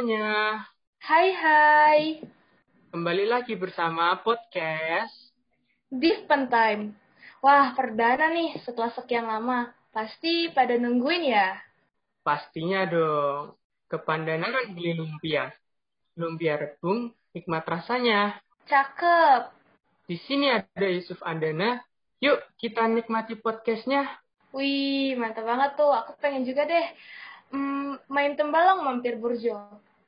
semuanya. Hai hai. Kembali lagi bersama podcast Dispen Time. Wah, perdana nih setelah sekian lama. Pasti pada nungguin ya? Pastinya dong. Kepandanan beli lumpia. Lumpia rebung, nikmat rasanya. Cakep. Di sini ada Yusuf Andana. Yuk kita nikmati podcastnya. Wih, mantap banget tuh. Aku pengen juga deh hmm, main tembalang mampir Burjo.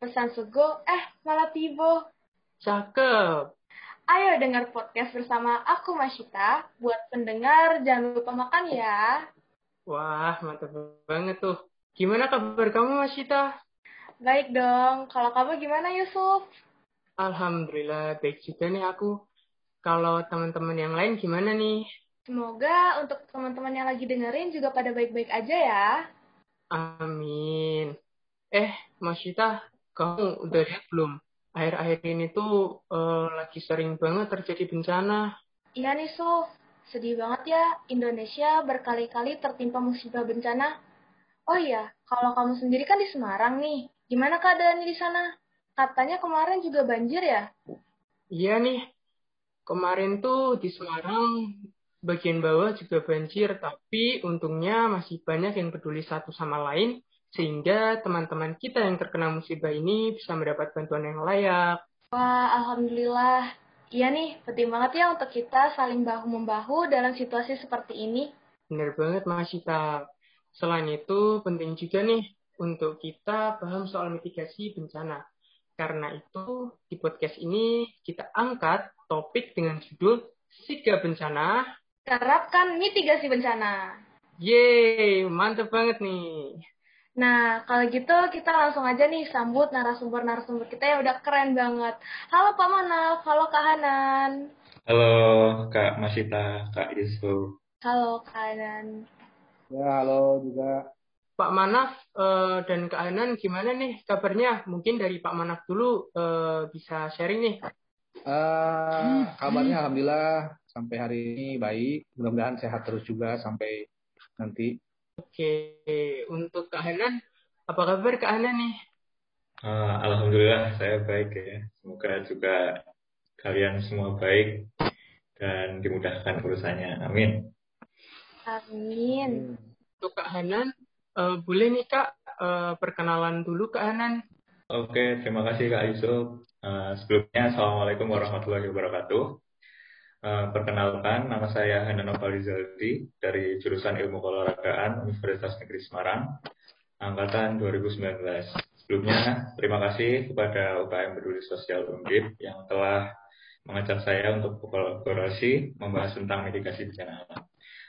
Pesan sego, eh malah tibo. Cakep. Ayo dengar podcast bersama aku Masyita. Buat pendengar jangan lupa makan ya. Wah, mantap banget tuh. Gimana kabar kamu, Masyita? Baik dong. Kalau kamu gimana Yusuf? Alhamdulillah, baik juga nih aku. Kalau teman-teman yang lain gimana nih? Semoga untuk teman-teman yang lagi dengerin juga pada baik-baik aja ya. Amin. Eh, Masyita, kamu udah lihat belum? Akhir-akhir ini tuh uh, lagi sering banget terjadi bencana. Iya nih, Suf. Sedih banget ya, Indonesia berkali-kali tertimpa musibah bencana. Oh iya, kalau kamu sendiri kan di Semarang nih. Gimana keadaannya di sana? Katanya kemarin juga banjir ya? Iya nih, kemarin tuh di Semarang bagian bawah juga banjir, tapi untungnya masih banyak yang peduli satu sama lain, sehingga teman-teman kita yang terkena musibah ini bisa mendapat bantuan yang layak. Wah, Alhamdulillah. Iya nih, penting banget ya untuk kita saling bahu-membahu dalam situasi seperti ini. Bener banget, Mas Cita. Selain itu, penting juga nih untuk kita paham soal mitigasi bencana. Karena itu, di podcast ini kita angkat topik dengan judul Siga Bencana. Terapkan mitigasi bencana. Yeay, mantep banget nih. Nah, kalau gitu kita langsung aja nih sambut narasumber-narasumber kita yang udah keren banget. Halo Pak Manaf, halo Kak Hanan. Halo Kak Masita, Kak Yusuf. Halo Kak Hanan. Ya, halo juga. Pak Manaf uh, dan Kak Hanan gimana nih kabarnya? Mungkin dari Pak Manaf dulu uh, bisa sharing nih. Uh, kabarnya alhamdulillah sampai hari ini baik. Mudah-mudahan sehat terus juga sampai nanti. Oke, untuk Kak Hanan, apa kabar Kak Hanan nih? Uh, alhamdulillah saya baik ya. Semoga juga kalian semua baik dan dimudahkan urusannya. Amin. Amin. Untuk Kak Hanan, uh, boleh nih Kak uh, perkenalan dulu Kak Hanan. Oke, terima kasih Kak Yusuf. Uh, sebelumnya, Assalamualaikum warahmatullahi wabarakatuh. Uh, perkenalkan, nama saya Hanan Novalizaldi dari jurusan Ilmu Keolahragaan Universitas Negeri Semarang, angkatan 2019. Sebelumnya, terima kasih kepada UKM Peduli Sosial Undip yang telah mengajak saya untuk berkolaborasi membahas tentang mitigasi bencana alam.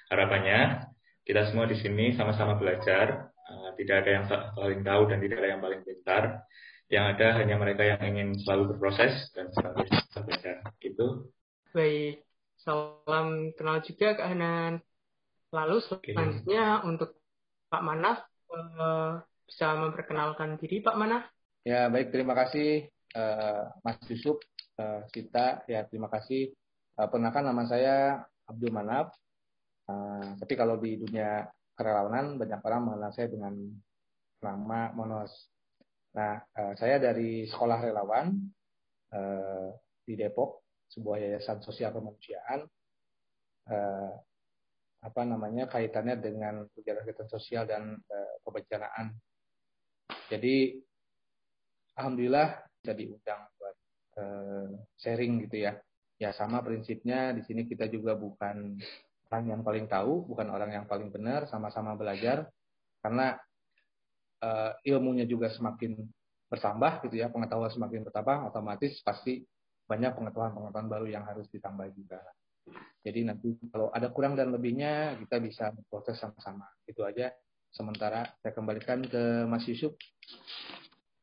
Harapannya, kita semua di sini sama-sama belajar, uh, tidak ada yang paling tahu dan tidak ada yang paling pintar. Yang ada hanya mereka yang ingin selalu berproses dan selalu belajar. Itu. Baik, salam kenal juga Kak Hanan. Lalu selanjutnya okay. untuk Pak Manaf, uh, bisa memperkenalkan diri Pak Manaf. Ya, baik. Terima kasih uh, Mas Yusuf, uh, kita. Ya, terima kasih. Uh, perkenalkan nama saya Abdul Manaf. Uh, tapi kalau di dunia kerelawanan banyak orang mengenal saya dengan nama Monos. Nah, uh, saya dari sekolah relawan uh, di Depok, sebuah yayasan sosial kemanusiaan. Uh, apa namanya kaitannya dengan kegiatan sosial dan uh, kebencanaan. Jadi, alhamdulillah bisa diundang buat uh, sharing gitu ya. Ya sama prinsipnya di sini kita juga bukan orang yang paling tahu, bukan orang yang paling benar, sama-sama belajar. Karena uh, ilmunya juga semakin bertambah gitu ya, pengetahuan semakin bertambah, otomatis pasti banyak pengetahuan-pengetahuan baru yang harus ditambah juga. Jadi nanti kalau ada kurang dan lebihnya kita bisa proses sama-sama. Itu aja. Sementara saya kembalikan ke Mas Yusuf.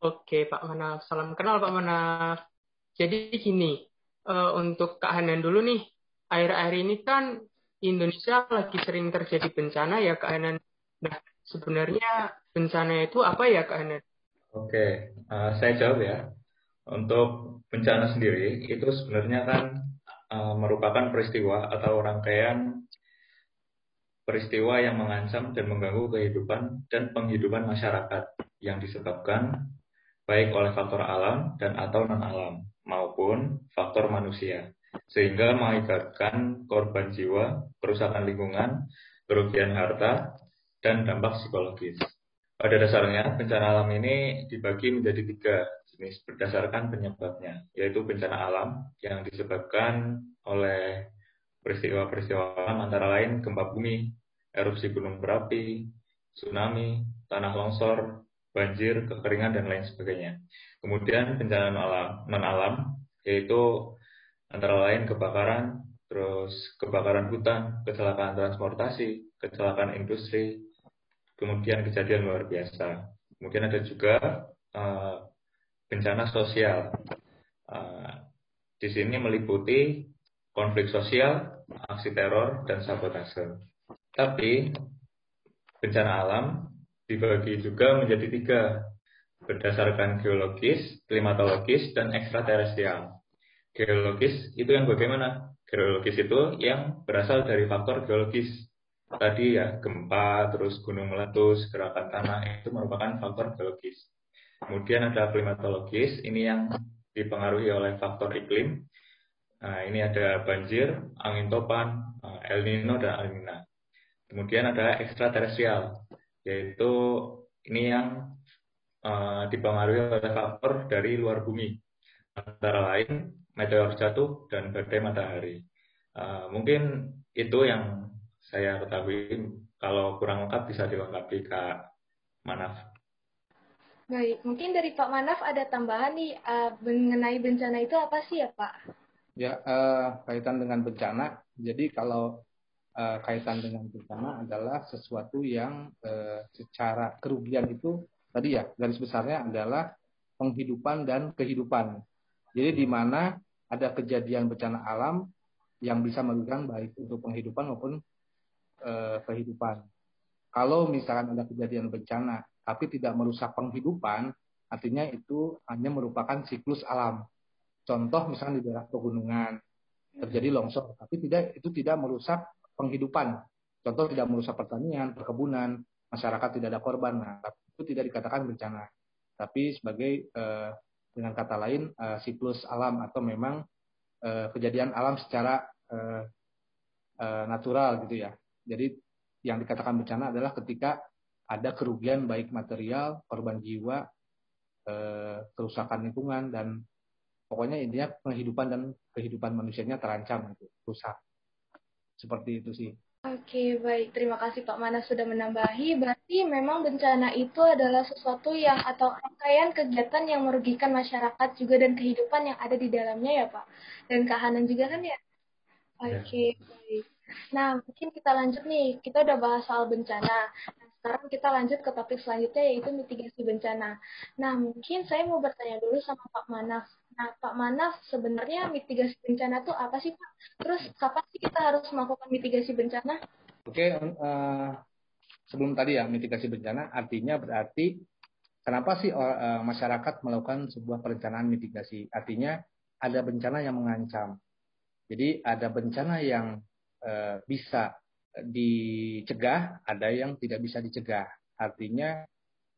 Oke Pak Manaf, salam kenal Pak Manaf. Jadi gini, uh, untuk Kak Hanan dulu nih, akhir-akhir ini kan Indonesia lagi sering terjadi bencana ya Kak Hanan. Nah, sebenarnya bencana itu apa ya Kak Hanan? Oke, uh, saya jawab ya. Untuk bencana sendiri itu sebenarnya kan uh, merupakan peristiwa atau rangkaian peristiwa yang mengancam dan mengganggu kehidupan dan penghidupan masyarakat yang disebabkan baik oleh faktor alam dan atau non-alam, maupun faktor manusia, sehingga mengakibatkan korban jiwa, kerusakan lingkungan, kerugian harta, dan dampak psikologis. Pada dasarnya, bencana alam ini dibagi menjadi tiga jenis berdasarkan penyebabnya, yaitu bencana alam yang disebabkan oleh peristiwa-peristiwa alam antara lain gempa bumi, erupsi gunung berapi, tsunami, tanah longsor, banjir, kekeringan, dan lain sebagainya. Kemudian bencana non-alam, yaitu antara lain kebakaran, terus kebakaran hutan, kecelakaan transportasi, kecelakaan industri, kemudian kejadian luar biasa. Kemudian ada juga uh, bencana sosial. Uh, di sini meliputi konflik sosial, aksi teror, dan sabotase. Tapi bencana alam dibagi juga menjadi tiga, berdasarkan geologis, klimatologis, dan ekstraterestrial. Geologis itu yang bagaimana? Geologis itu yang berasal dari faktor geologis, tadi ya gempa, terus gunung meletus, gerakan tanah itu merupakan faktor geologis. Kemudian ada klimatologis, ini yang dipengaruhi oleh faktor iklim. Nah, ini ada banjir, angin topan, eh, El Nino dan Alina. Kemudian ada ekstraterestrial, yaitu ini yang uh, dipengaruhi oleh faktor dari luar bumi, antara lain meteor jatuh dan badai matahari. Uh, mungkin itu yang saya ketahui. Kalau kurang lengkap bisa dilengkapi Kak Manaf. Baik, mungkin dari Pak Manaf ada tambahan nih uh, mengenai bencana itu apa sih ya Pak? Ya, uh, kaitan dengan bencana. Jadi kalau uh, kaitan dengan bencana adalah sesuatu yang uh, secara kerugian itu tadi ya garis besarnya adalah penghidupan dan kehidupan. Jadi di mana ada kejadian bencana alam yang bisa merugikan baik untuk penghidupan maupun eh, kehidupan. Kalau misalkan ada kejadian bencana tapi tidak merusak penghidupan, artinya itu hanya merupakan siklus alam. Contoh misalnya di daerah pegunungan terjadi longsor, tapi tidak itu tidak merusak penghidupan. Contoh tidak merusak pertanian, perkebunan, masyarakat tidak ada korban. Nah, itu tidak dikatakan bencana. Tapi sebagai eh, dengan kata lain eh, siklus alam atau memang eh, kejadian alam secara eh, eh, natural gitu ya. Jadi yang dikatakan bencana adalah ketika ada kerugian baik material, korban jiwa, eh, kerusakan lingkungan dan pokoknya intinya penghidupan dan kehidupan manusianya terancam itu rusak. Seperti itu sih. Oke, baik. Terima kasih Pak Mana sudah menambahi. Berarti memang bencana itu adalah sesuatu yang atau rangkaian kegiatan yang merugikan masyarakat juga dan kehidupan yang ada di dalamnya ya Pak. Dan kehanan juga kan ya? ya. Oke, ya. baik. Nah, mungkin kita lanjut nih. Kita udah bahas soal bencana. Nah, sekarang kita lanjut ke topik selanjutnya yaitu mitigasi bencana. Nah, mungkin saya mau bertanya dulu sama Pak Manaf. Nah, Pak Manaf, sebenarnya mitigasi bencana itu apa sih, Pak? Terus kapan sih kita harus melakukan mitigasi bencana? Oke, uh, sebelum tadi ya mitigasi bencana, artinya berarti kenapa sih uh, masyarakat melakukan sebuah perencanaan mitigasi? Artinya ada bencana yang mengancam. Jadi ada bencana yang uh, bisa dicegah, ada yang tidak bisa dicegah. Artinya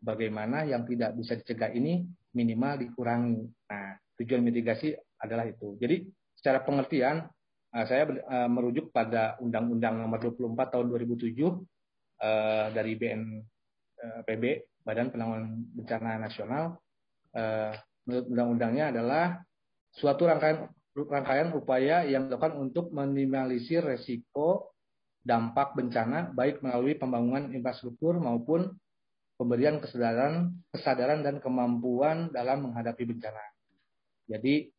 bagaimana yang tidak bisa dicegah ini minimal dikurangi. Nah, tujuan mitigasi adalah itu. Jadi secara pengertian uh, saya uh, merujuk pada Undang-Undang Nomor 24 Tahun 2007 uh, eh, dari BNPB Badan Penanggulangan Bencana Nasional. Menurut undang-undangnya adalah suatu rangkaian rangkaian upaya yang dilakukan untuk minimalisir resiko dampak bencana baik melalui pembangunan infrastruktur maupun pemberian kesadaran kesadaran dan kemampuan dalam menghadapi bencana. Jadi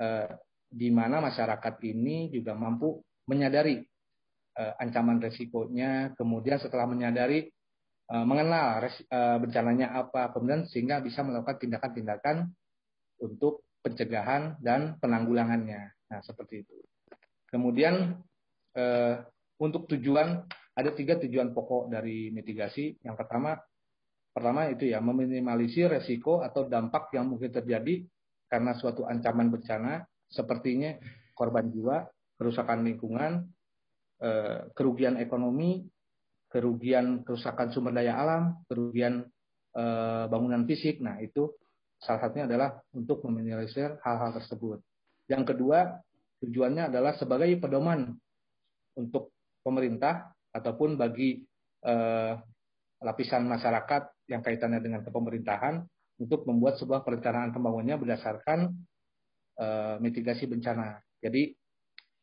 eh, di mana masyarakat ini juga mampu menyadari eh, ancaman resikonya, kemudian setelah menyadari eh, mengenal res, eh, bencananya apa, kemudian sehingga bisa melakukan tindakan-tindakan untuk pencegahan dan penanggulangannya. Nah seperti itu. Kemudian eh, untuk tujuan ada tiga tujuan pokok dari mitigasi. Yang pertama pertama itu ya meminimalisir resiko atau dampak yang mungkin terjadi karena suatu ancaman bencana sepertinya korban jiwa, kerusakan lingkungan, eh, kerugian ekonomi, kerugian kerusakan sumber daya alam, kerugian eh, bangunan fisik. Nah, itu salah satunya adalah untuk meminimalisir hal-hal tersebut. Yang kedua, tujuannya adalah sebagai pedoman untuk pemerintah ataupun bagi eh, lapisan masyarakat yang kaitannya dengan kepemerintahan untuk membuat sebuah perencanaan pembangunannya berdasarkan eh, mitigasi bencana. Jadi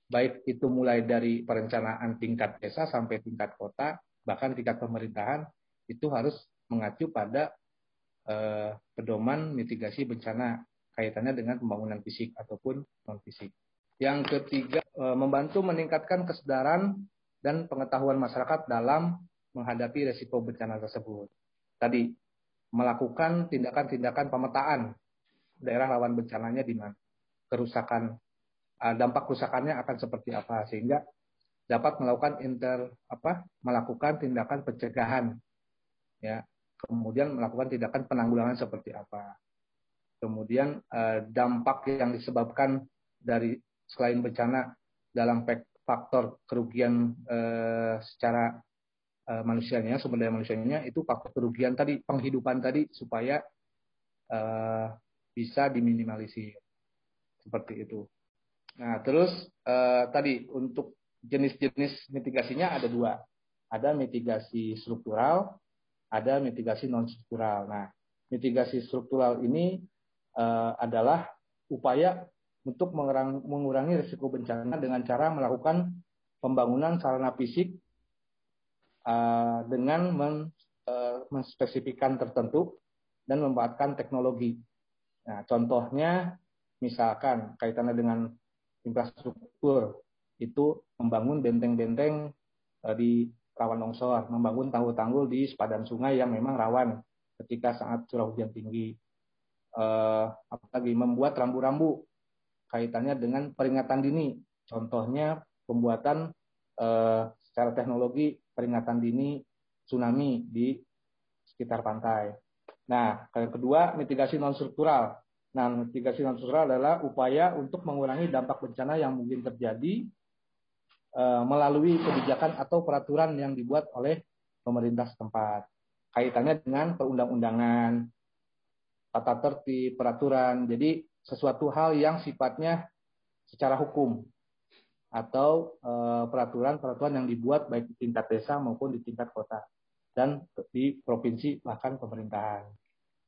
baik itu mulai dari perencanaan tingkat desa sampai tingkat kota, bahkan tingkat pemerintahan itu harus mengacu pada eh, pedoman mitigasi bencana kaitannya dengan pembangunan fisik ataupun non fisik. Yang ketiga, eh, membantu meningkatkan kesadaran dan pengetahuan masyarakat dalam menghadapi resiko bencana tersebut. Tadi melakukan tindakan-tindakan pemetaan daerah rawan bencananya di mana kerusakan eh, dampak kerusakannya akan seperti apa sehingga dapat melakukan inter apa melakukan tindakan pencegahan ya kemudian melakukan tindakan penanggulangan seperti apa kemudian eh, dampak yang disebabkan dari selain bencana dalam faktor kerugian eh, secara eh, manusianya sumber daya manusianya itu faktor kerugian tadi penghidupan tadi supaya eh, bisa diminimalisir seperti itu. Nah terus eh, tadi untuk jenis-jenis mitigasinya ada dua, ada mitigasi struktural, ada mitigasi non struktural. Nah mitigasi struktural ini uh, adalah upaya untuk mengurangi risiko bencana dengan cara melakukan pembangunan sarana fisik uh, dengan men, uh, menspesifikan tertentu dan memanfaatkan teknologi. Nah, contohnya misalkan kaitannya dengan infrastruktur itu membangun benteng-benteng uh, di rawan longsor, membangun tanggul-tanggul di sepadan sungai yang memang rawan ketika saat curah hujan tinggi eh, apalagi membuat rambu-rambu kaitannya dengan peringatan dini. Contohnya pembuatan eh, secara teknologi peringatan dini tsunami di sekitar pantai. Nah, yang kedua mitigasi non struktural. Nah, mitigasi non struktural adalah upaya untuk mengurangi dampak bencana yang mungkin terjadi eh, melalui kebijakan atau peraturan yang dibuat oleh pemerintah setempat. Kaitannya dengan perundang-undangan, tata tertib, peraturan. Jadi sesuatu hal yang sifatnya secara hukum atau eh, peraturan-peraturan yang dibuat baik di tingkat desa maupun di tingkat kota dan di provinsi bahkan pemerintahan.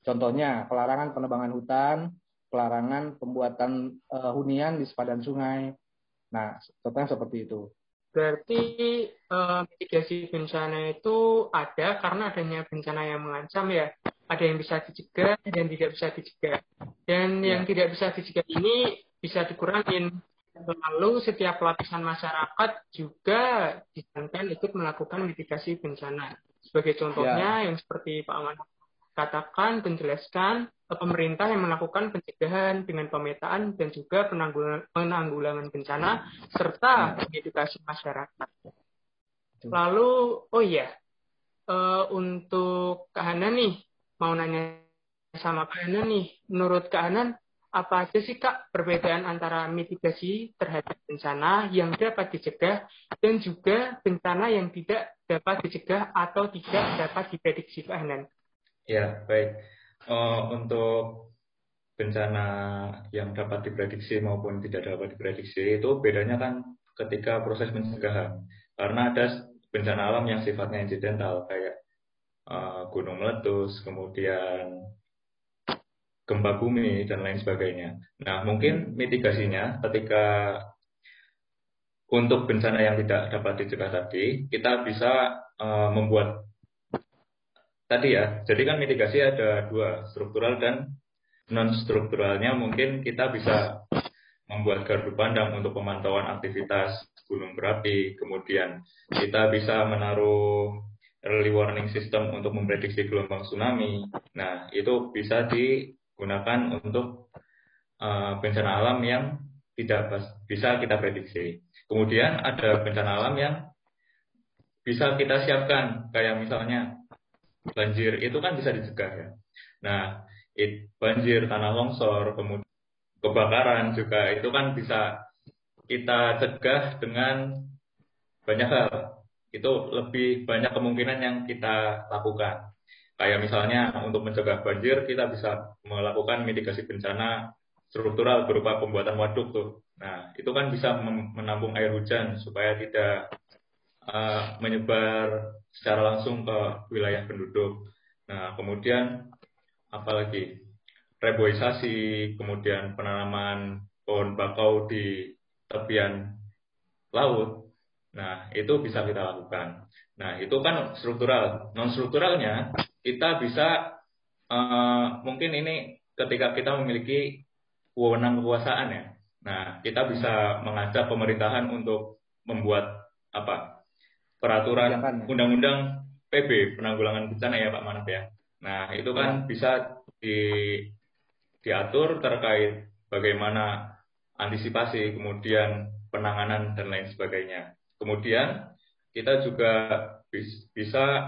Contohnya pelarangan penebangan hutan, pelarangan pembuatan uh, hunian di sepadan sungai. Nah, contohnya seperti itu. Berarti uh, mitigasi bencana itu ada karena adanya bencana yang mengancam ya ada yang bisa dicegah dan tidak bisa dicegah. Dan ya. yang tidak bisa dicegah ini bisa dikurangin. Lalu setiap lapisan masyarakat juga disarankan ikut melakukan mitigasi bencana. Sebagai contohnya ya. yang seperti Pak Aman katakan, penjelaskan pemerintah yang melakukan pencegahan dengan pemetaan dan juga penanggulangan bencana serta edukasi masyarakat. Lalu, oh iya, uh, untuk kehanan nih, mau nanya sama Kak Ana nih, menurut Kak Ana, apa aja sih Kak perbedaan antara mitigasi terhadap bencana yang dapat dicegah dan juga bencana yang tidak dapat dicegah atau tidak dapat diprediksi Kak Hanan? Ya, baik. Uh, untuk bencana yang dapat diprediksi maupun tidak dapat diprediksi itu bedanya kan ketika proses pencegahan. Karena ada bencana alam yang sifatnya insidental kayak uh, gunung meletus, kemudian gempa bumi dan lain sebagainya. Nah, mungkin mitigasinya ketika untuk bencana yang tidak dapat dicegah tadi, kita bisa uh, membuat tadi ya. Jadi kan mitigasi ada dua, struktural dan non strukturalnya. Mungkin kita bisa membuat gardu pandang untuk pemantauan aktivitas gunung berapi. Kemudian kita bisa menaruh early warning system untuk memprediksi gelombang tsunami. Nah, itu bisa digunakan untuk uh, bencana alam yang tidak bisa kita prediksi. Kemudian ada bencana alam yang bisa kita siapkan, kayak misalnya banjir itu kan bisa dicegah ya. Nah, it, banjir, tanah longsor, kemudian kebakaran juga itu kan bisa kita cegah dengan banyak hal itu lebih banyak kemungkinan yang kita lakukan. Kayak misalnya untuk mencegah banjir kita bisa melakukan mitigasi bencana struktural berupa pembuatan waduk tuh. Nah, itu kan bisa menampung air hujan supaya tidak uh, menyebar secara langsung ke wilayah penduduk. Nah, kemudian apalagi reboisasi, kemudian penanaman pohon bakau di tepian laut. Nah, itu bisa kita lakukan. Nah, itu kan struktural. Non strukturalnya kita bisa uh, mungkin ini ketika kita memiliki wewenang kekuasaan ya. Nah, kita bisa mengajak pemerintahan untuk membuat apa peraturan ya. undang-undang PB penanggulangan bencana ya Pak Manaf ya. Nah, itu kan ya. bisa di diatur terkait bagaimana antisipasi, kemudian penanganan dan lain sebagainya. Kemudian kita juga bisa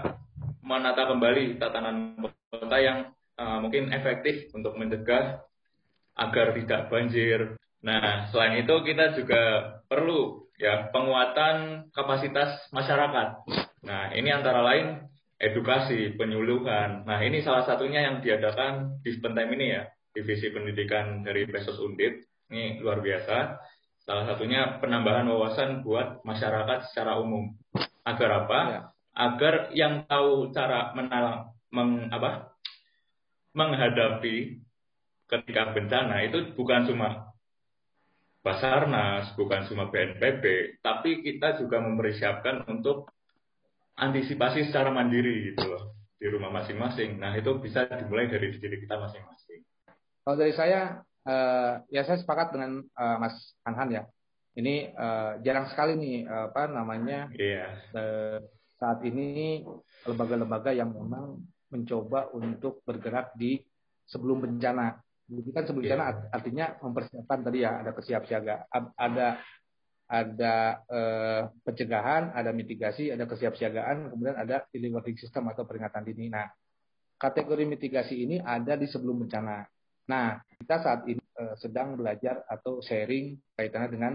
menata kembali tatanan kota yang uh, mungkin efektif untuk mencegah agar tidak banjir. Nah, selain itu kita juga perlu ya penguatan kapasitas masyarakat. Nah, ini antara lain edukasi, penyuluhan. Nah, ini salah satunya yang diadakan di Spentem ini ya, Divisi Pendidikan dari Pesos Undip. Ini luar biasa. Salah satunya penambahan wawasan buat masyarakat secara umum. Agar apa? Ya agar yang tahu cara menalang meng, apa, menghadapi ketika bencana itu bukan cuma Basarnas, bukan cuma BNPB, tapi kita juga mempersiapkan untuk antisipasi secara mandiri gitu loh di rumah masing-masing. Nah itu bisa dimulai dari diri kita masing-masing. Kalau dari saya, uh, ya saya sepakat dengan uh, Mas Hanhan ya. Ini uh, jarang sekali nih uh, apa namanya yeah. Iya saat ini lembaga-lembaga yang memang mencoba untuk bergerak di sebelum bencana. Jadi kan sebelum bencana iya. artinya mempersiapkan tadi ya ada kesiapsiagaan, ada ada eh, pencegahan, ada mitigasi, ada kesiapsiagaan, kemudian ada early warning system atau peringatan dini. Nah, kategori mitigasi ini ada di sebelum bencana. Nah, kita saat ini eh, sedang belajar atau sharing kaitannya dengan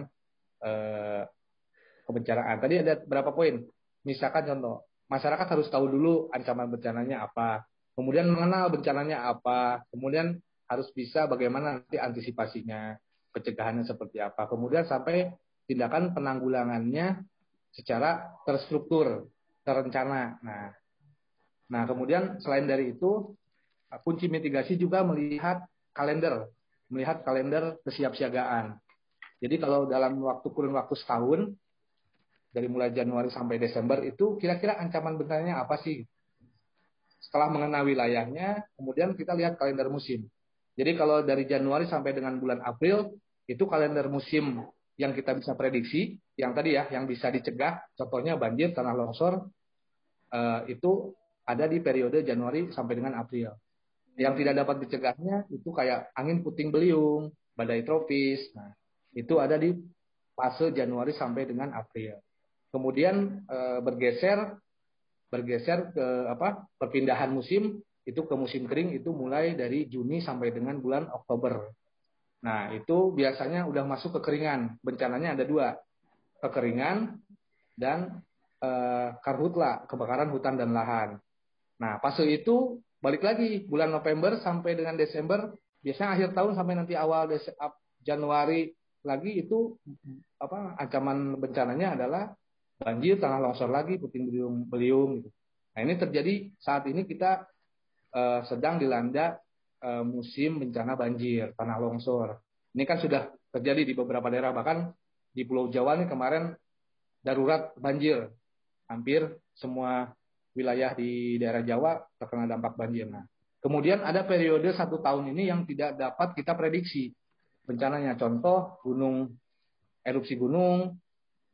eh, kebencanaan. Tadi ada berapa poin? Misalkan contoh, masyarakat harus tahu dulu ancaman bencananya apa, kemudian mengenal bencananya apa, kemudian harus bisa bagaimana nanti antisipasinya, pencegahannya seperti apa, kemudian sampai tindakan penanggulangannya secara terstruktur, terencana. Nah, nah kemudian selain dari itu, kunci mitigasi juga melihat kalender, melihat kalender kesiapsiagaan. Jadi kalau dalam waktu kurun waktu setahun, dari mulai Januari sampai Desember itu kira-kira ancaman bencananya apa sih? Setelah mengenal wilayahnya, kemudian kita lihat kalender musim. Jadi kalau dari Januari sampai dengan bulan April itu kalender musim yang kita bisa prediksi, yang tadi ya, yang bisa dicegah, contohnya banjir, tanah longsor, eh, itu ada di periode Januari sampai dengan April. Yang tidak dapat dicegahnya itu kayak angin puting beliung, badai tropis. Nah, itu ada di fase Januari sampai dengan April kemudian e, bergeser bergeser ke apa perpindahan musim itu ke musim kering itu mulai dari Juni sampai dengan bulan Oktober. Nah itu biasanya udah masuk kekeringan. Bencananya ada dua, kekeringan dan e, karhutla, kebakaran hutan dan lahan. Nah fase itu balik lagi bulan November sampai dengan Desember, biasanya akhir tahun sampai nanti awal Januari lagi itu apa ancaman bencananya adalah banjir, tanah longsor lagi, puting beliung, beliung gitu. Nah ini terjadi saat ini kita uh, sedang dilanda uh, musim bencana banjir, tanah longsor. Ini kan sudah terjadi di beberapa daerah, bahkan di Pulau Jawa nih kemarin darurat banjir. Hampir semua wilayah di daerah Jawa terkena dampak banjir. Nah, kemudian ada periode satu tahun ini yang tidak dapat kita prediksi bencananya. Contoh gunung erupsi gunung,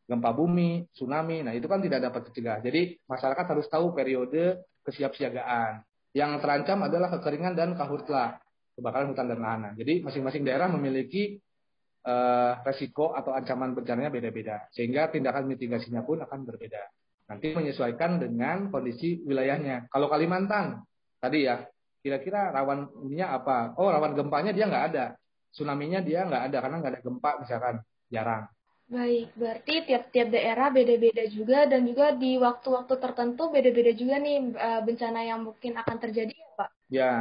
gempa bumi, tsunami. Nah, itu kan tidak dapat dicegah. Jadi, masyarakat harus tahu periode kesiapsiagaan. Yang terancam adalah kekeringan dan kahutla, kebakaran hutan dan lahan. Nah, jadi, masing-masing daerah memiliki uh, resiko atau ancaman bencananya beda-beda. Sehingga tindakan mitigasinya pun akan berbeda. Nanti menyesuaikan dengan kondisi wilayahnya. Kalau Kalimantan, tadi ya, kira-kira rawan ininya apa? Oh, rawan gempanya dia nggak ada. Tsunami-nya dia nggak ada karena nggak ada gempa misalkan, jarang. Baik, berarti tiap-tiap daerah beda-beda juga dan juga di waktu-waktu tertentu beda-beda juga nih eh, bencana yang mungkin akan terjadi ya Pak? Ya.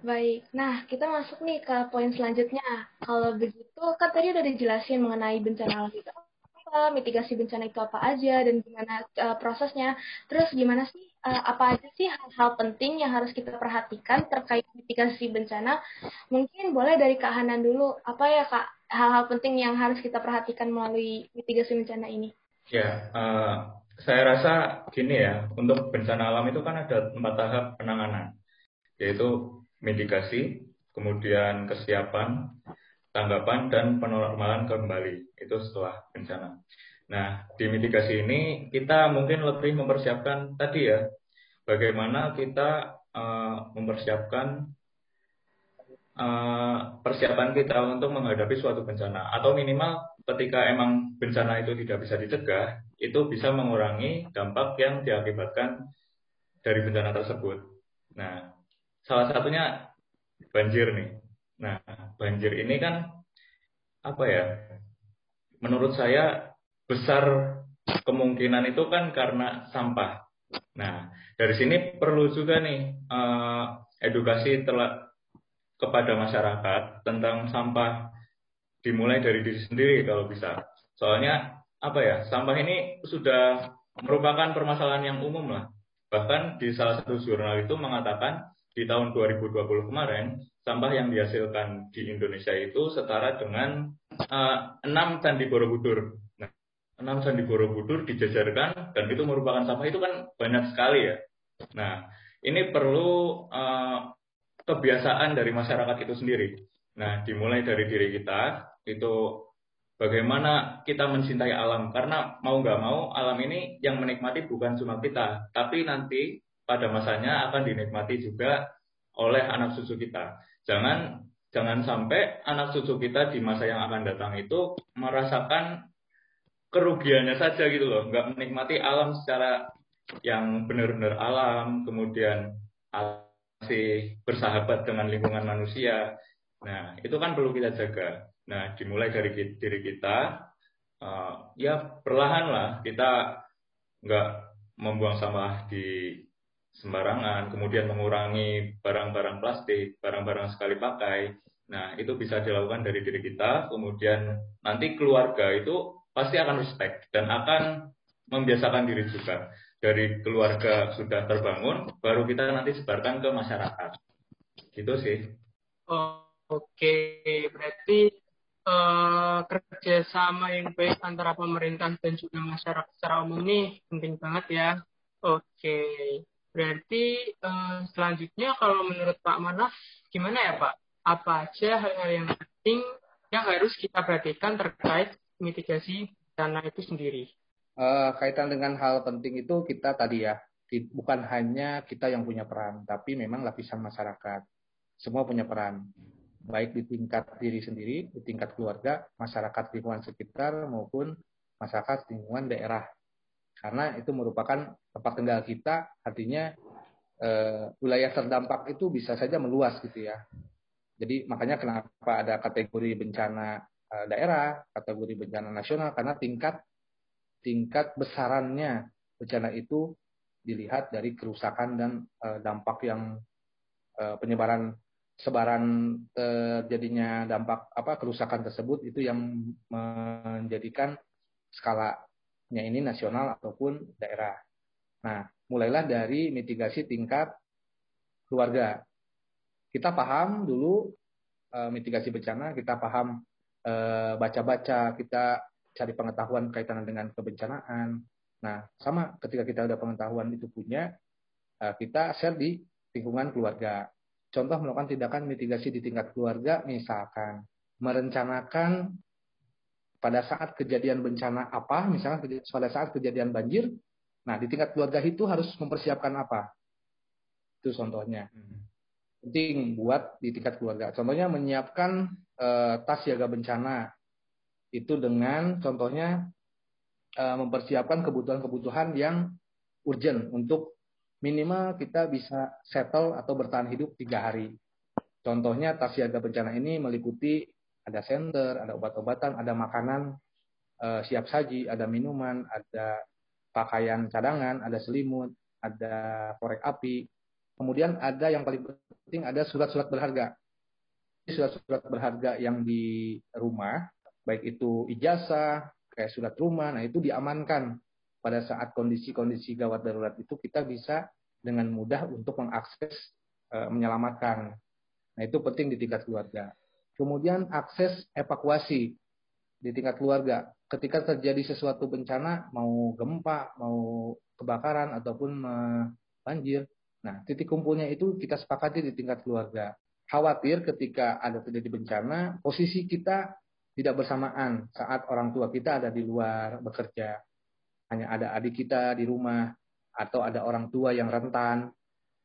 Baik, nah kita masuk nih ke poin selanjutnya. Kalau begitu, kan tadi udah dijelasin mengenai bencana alam itu apa, mitigasi bencana itu apa aja, dan gimana uh, prosesnya. Terus gimana sih, uh, apa aja sih hal-hal penting yang harus kita perhatikan terkait mitigasi bencana? Mungkin boleh dari Kak Hanan dulu, apa ya Kak hal-hal penting yang harus kita perhatikan melalui mitigasi bencana ini? Ya, uh, saya rasa gini ya, untuk bencana alam itu kan ada empat tahap penanganan, yaitu mitigasi, kemudian kesiapan, tanggapan, dan penormalan kembali. Itu setelah bencana. Nah, di mitigasi ini kita mungkin lebih mempersiapkan tadi ya, bagaimana kita uh, mempersiapkan Eh, persiapan kita untuk menghadapi suatu bencana atau minimal ketika emang bencana itu tidak bisa dicegah itu bisa mengurangi dampak yang diakibatkan dari bencana tersebut. Nah, salah satunya banjir nih. Nah, banjir ini kan apa ya? Menurut saya besar kemungkinan itu kan karena sampah. Nah, dari sini perlu juga nih uh, edukasi telah kepada masyarakat tentang sampah dimulai dari diri sendiri kalau bisa. Soalnya apa ya, sampah ini sudah merupakan permasalahan yang umum lah. Bahkan di salah satu jurnal itu mengatakan di tahun 2020 kemarin sampah yang dihasilkan di Indonesia itu setara dengan uh, 6 candi Borobudur. Nah, 6 candi Borobudur dijajarkan dan itu merupakan sampah itu kan banyak sekali ya. Nah, ini perlu uh, kebiasaan dari masyarakat itu sendiri. Nah, dimulai dari diri kita, itu bagaimana kita mencintai alam. Karena mau nggak mau, alam ini yang menikmati bukan cuma kita, tapi nanti pada masanya akan dinikmati juga oleh anak cucu kita. Jangan jangan sampai anak cucu kita di masa yang akan datang itu merasakan kerugiannya saja gitu loh, nggak menikmati alam secara yang benar-benar alam, kemudian alam masih bersahabat dengan lingkungan manusia. Nah, itu kan perlu kita jaga. Nah, dimulai dari diri kita, uh, ya perlahan lah kita nggak membuang sampah di sembarangan, kemudian mengurangi barang-barang plastik, barang-barang sekali pakai. Nah, itu bisa dilakukan dari diri kita, kemudian nanti keluarga itu pasti akan respect dan akan membiasakan diri juga dari keluarga sudah terbangun, baru kita nanti sebarkan ke masyarakat. Gitu sih. Oh, Oke, okay. berarti uh, kerjasama yang baik antara pemerintah dan juga masyarakat secara umum ini penting banget ya. Oke, okay. berarti uh, selanjutnya kalau menurut Pak Manaf, gimana ya Pak? Apa aja hal-hal yang penting yang harus kita perhatikan terkait mitigasi dana itu sendiri? Uh, kaitan dengan hal penting itu kita tadi ya, bukan hanya kita yang punya peran, tapi memang lapisan masyarakat. Semua punya peran, baik di tingkat diri sendiri, di tingkat keluarga, masyarakat lingkungan sekitar, maupun masyarakat lingkungan daerah. Karena itu merupakan tempat tinggal kita, artinya eh, wilayah terdampak itu bisa saja meluas gitu ya. Jadi makanya kenapa ada kategori bencana eh, daerah, kategori bencana nasional, karena tingkat tingkat besarannya bencana itu dilihat dari kerusakan dan uh, dampak yang uh, penyebaran sebaran terjadinya dampak apa kerusakan tersebut itu yang menjadikan skalanya ini nasional ataupun daerah. Nah, mulailah dari mitigasi tingkat keluarga. Kita paham dulu uh, mitigasi bencana, kita paham baca-baca, kita cari pengetahuan kaitan dengan kebencanaan. Nah, sama ketika kita ada pengetahuan itu punya, eh, kita share di lingkungan keluarga. Contoh melakukan tindakan mitigasi di tingkat keluarga, misalkan merencanakan pada saat kejadian bencana apa, misalkan pada saat kejadian banjir, nah di tingkat keluarga itu harus mempersiapkan apa? Itu contohnya. Hmm. Penting buat di tingkat keluarga. Contohnya menyiapkan uh, tas siaga bencana itu dengan contohnya uh, mempersiapkan kebutuhan-kebutuhan yang urgent untuk minimal kita bisa settle atau bertahan hidup tiga hari. Contohnya tas siaga bencana ini meliputi ada senter, ada obat-obatan, ada makanan uh, siap saji, ada minuman, ada pakaian cadangan, ada selimut, ada korek api. Kemudian ada yang paling penting ada surat-surat berharga. Surat-surat berharga yang di rumah, baik itu ijazah, kayak surat rumah, nah itu diamankan pada saat kondisi-kondisi gawat darurat itu kita bisa dengan mudah untuk mengakses e, menyelamatkan. Nah itu penting di tingkat keluarga. Kemudian akses evakuasi di tingkat keluarga. Ketika terjadi sesuatu bencana, mau gempa, mau kebakaran ataupun banjir, nah titik kumpulnya itu kita sepakati di tingkat keluarga. Khawatir ketika ada terjadi bencana, posisi kita tidak bersamaan saat orang tua kita ada di luar bekerja. Hanya ada adik kita di rumah atau ada orang tua yang rentan.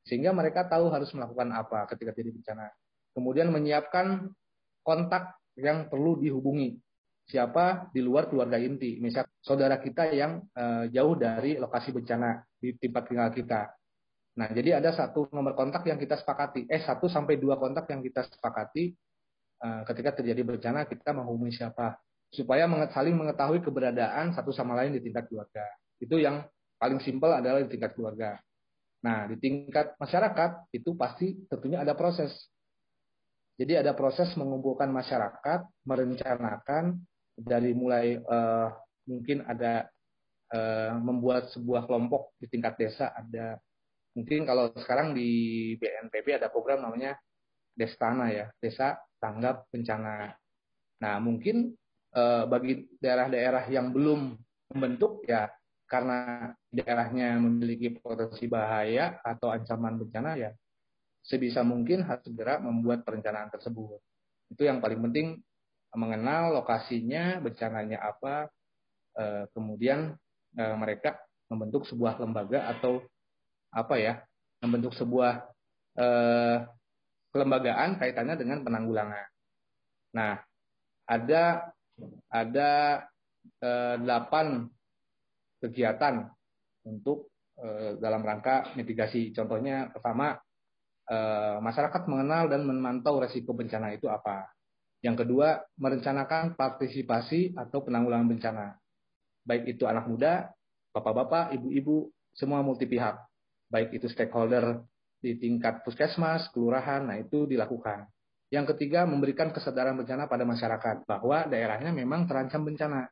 Sehingga mereka tahu harus melakukan apa ketika terjadi bencana. Kemudian menyiapkan kontak yang perlu dihubungi. Siapa di luar keluarga inti. Misal saudara kita yang e, jauh dari lokasi bencana di tempat tinggal kita. Nah, jadi ada satu nomor kontak yang kita sepakati. Eh, satu sampai dua kontak yang kita sepakati ketika terjadi bencana kita menghubungi siapa supaya saling mengetahui keberadaan satu sama lain di tingkat keluarga. Itu yang paling simpel adalah di tingkat keluarga. Nah, di tingkat masyarakat itu pasti tentunya ada proses. Jadi ada proses mengumpulkan masyarakat, merencanakan dari mulai uh, mungkin ada uh, membuat sebuah kelompok di tingkat desa ada mungkin kalau sekarang di BNPB ada program namanya Destana ya, Desa Tanggap Bencana. Nah, mungkin eh, bagi daerah-daerah yang belum membentuk ya karena daerahnya memiliki potensi bahaya atau ancaman bencana ya sebisa mungkin harus segera membuat perencanaan tersebut. Itu yang paling penting mengenal lokasinya, bencananya apa, eh, kemudian eh, mereka membentuk sebuah lembaga atau apa ya, membentuk sebuah eh, kelembagaan kaitannya dengan penanggulangan. Nah, ada ada eh, delapan kegiatan untuk eh, dalam rangka mitigasi. Contohnya pertama eh, masyarakat mengenal dan memantau resiko bencana itu apa. Yang kedua, merencanakan partisipasi atau penanggulangan bencana. Baik itu anak muda, bapak-bapak, ibu-ibu, semua multi pihak. Baik itu stakeholder di tingkat puskesmas, kelurahan, nah itu dilakukan. Yang ketiga, memberikan kesadaran bencana pada masyarakat bahwa daerahnya memang terancam bencana.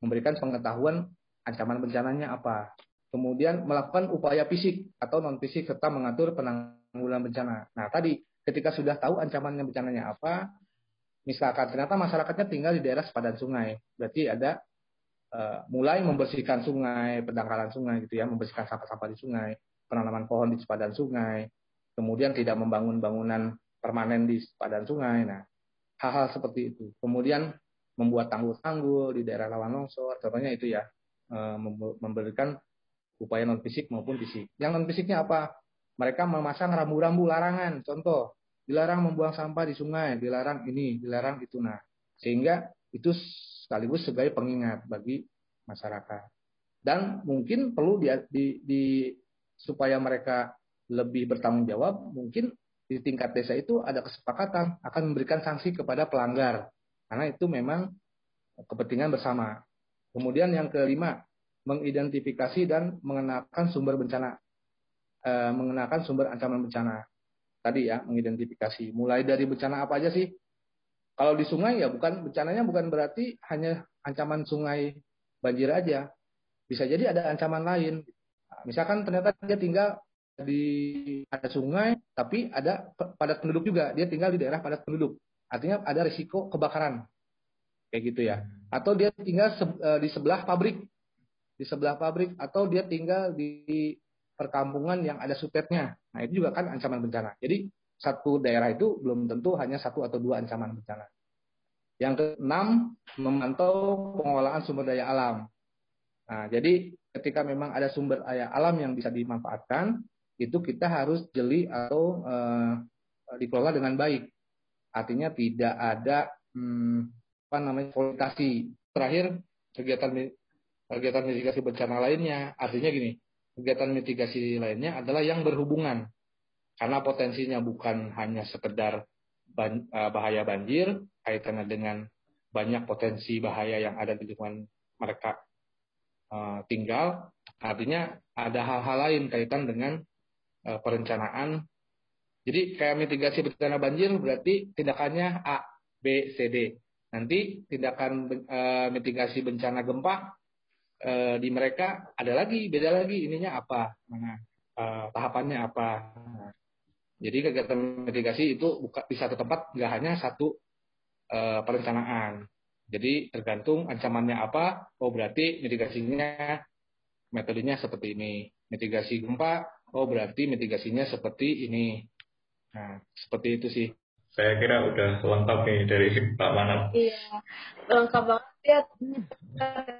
Memberikan pengetahuan ancaman bencananya apa. Kemudian melakukan upaya fisik atau non fisik serta mengatur penanggulangan bencana. Nah tadi ketika sudah tahu ancamannya bencananya apa, misalkan ternyata masyarakatnya tinggal di daerah sepadan sungai, berarti ada uh, mulai membersihkan sungai, pendangkalan sungai gitu ya, membersihkan sampah-sampah di sungai, penanaman pohon di sepadan sungai, kemudian tidak membangun bangunan permanen di sepadan sungai. Nah, hal-hal seperti itu. Kemudian membuat tanggul-tanggul di daerah rawan longsor, contohnya itu ya, eh, memberikan upaya non fisik maupun fisik. Yang non fisiknya apa? Mereka memasang rambu-rambu larangan. Contoh, dilarang membuang sampah di sungai, dilarang ini, dilarang itu. Nah, sehingga itu sekaligus sebagai pengingat bagi masyarakat. Dan mungkin perlu di, di, di supaya mereka lebih bertanggung jawab, mungkin di tingkat desa itu ada kesepakatan akan memberikan sanksi kepada pelanggar. Karena itu memang kepentingan bersama. Kemudian yang kelima, mengidentifikasi dan mengenakan sumber bencana. E, mengenakan sumber ancaman bencana. Tadi ya, mengidentifikasi. Mulai dari bencana apa aja sih? Kalau di sungai ya bukan bencananya bukan berarti hanya ancaman sungai banjir aja. Bisa jadi ada ancaman lain misalkan ternyata dia tinggal di ada sungai, tapi ada padat penduduk juga. Dia tinggal di daerah padat penduduk. Artinya ada risiko kebakaran. Kayak gitu ya. Atau dia tinggal e, di sebelah pabrik. Di sebelah pabrik. Atau dia tinggal di perkampungan yang ada sutetnya. Nah itu juga kan ancaman bencana. Jadi satu daerah itu belum tentu hanya satu atau dua ancaman bencana. Yang keenam, memantau pengolahan sumber daya alam. Nah, jadi ketika memang ada sumber daya alam yang bisa dimanfaatkan, itu kita harus jeli atau uh, dikelola dengan baik. Artinya tidak ada hmm, apa namanya kualitasasi. Terakhir kegiatan kegiatan mitigasi bencana lainnya, artinya gini, kegiatan mitigasi lainnya adalah yang berhubungan karena potensinya bukan hanya sekedar ban, uh, bahaya banjir kaitannya dengan banyak potensi bahaya yang ada di lingkungan mereka tinggal. Artinya ada hal-hal lain kaitan dengan uh, perencanaan. Jadi kayak mitigasi bencana banjir berarti tindakannya A, B, C, D. Nanti tindakan uh, mitigasi bencana gempa di mereka ada lagi, beda lagi ininya apa, tahapannya apa. Nah, jadi kegiatan mitigasi itu buka, di satu tempat nggak hanya satu perencanaan. Jadi tergantung ancamannya apa, oh berarti mitigasinya metodenya seperti ini. Mitigasi gempa, oh berarti mitigasinya seperti ini. Nah, seperti itu sih. Saya kira udah lengkap nih dari Pak Manap. Iya, lengkap banget ya.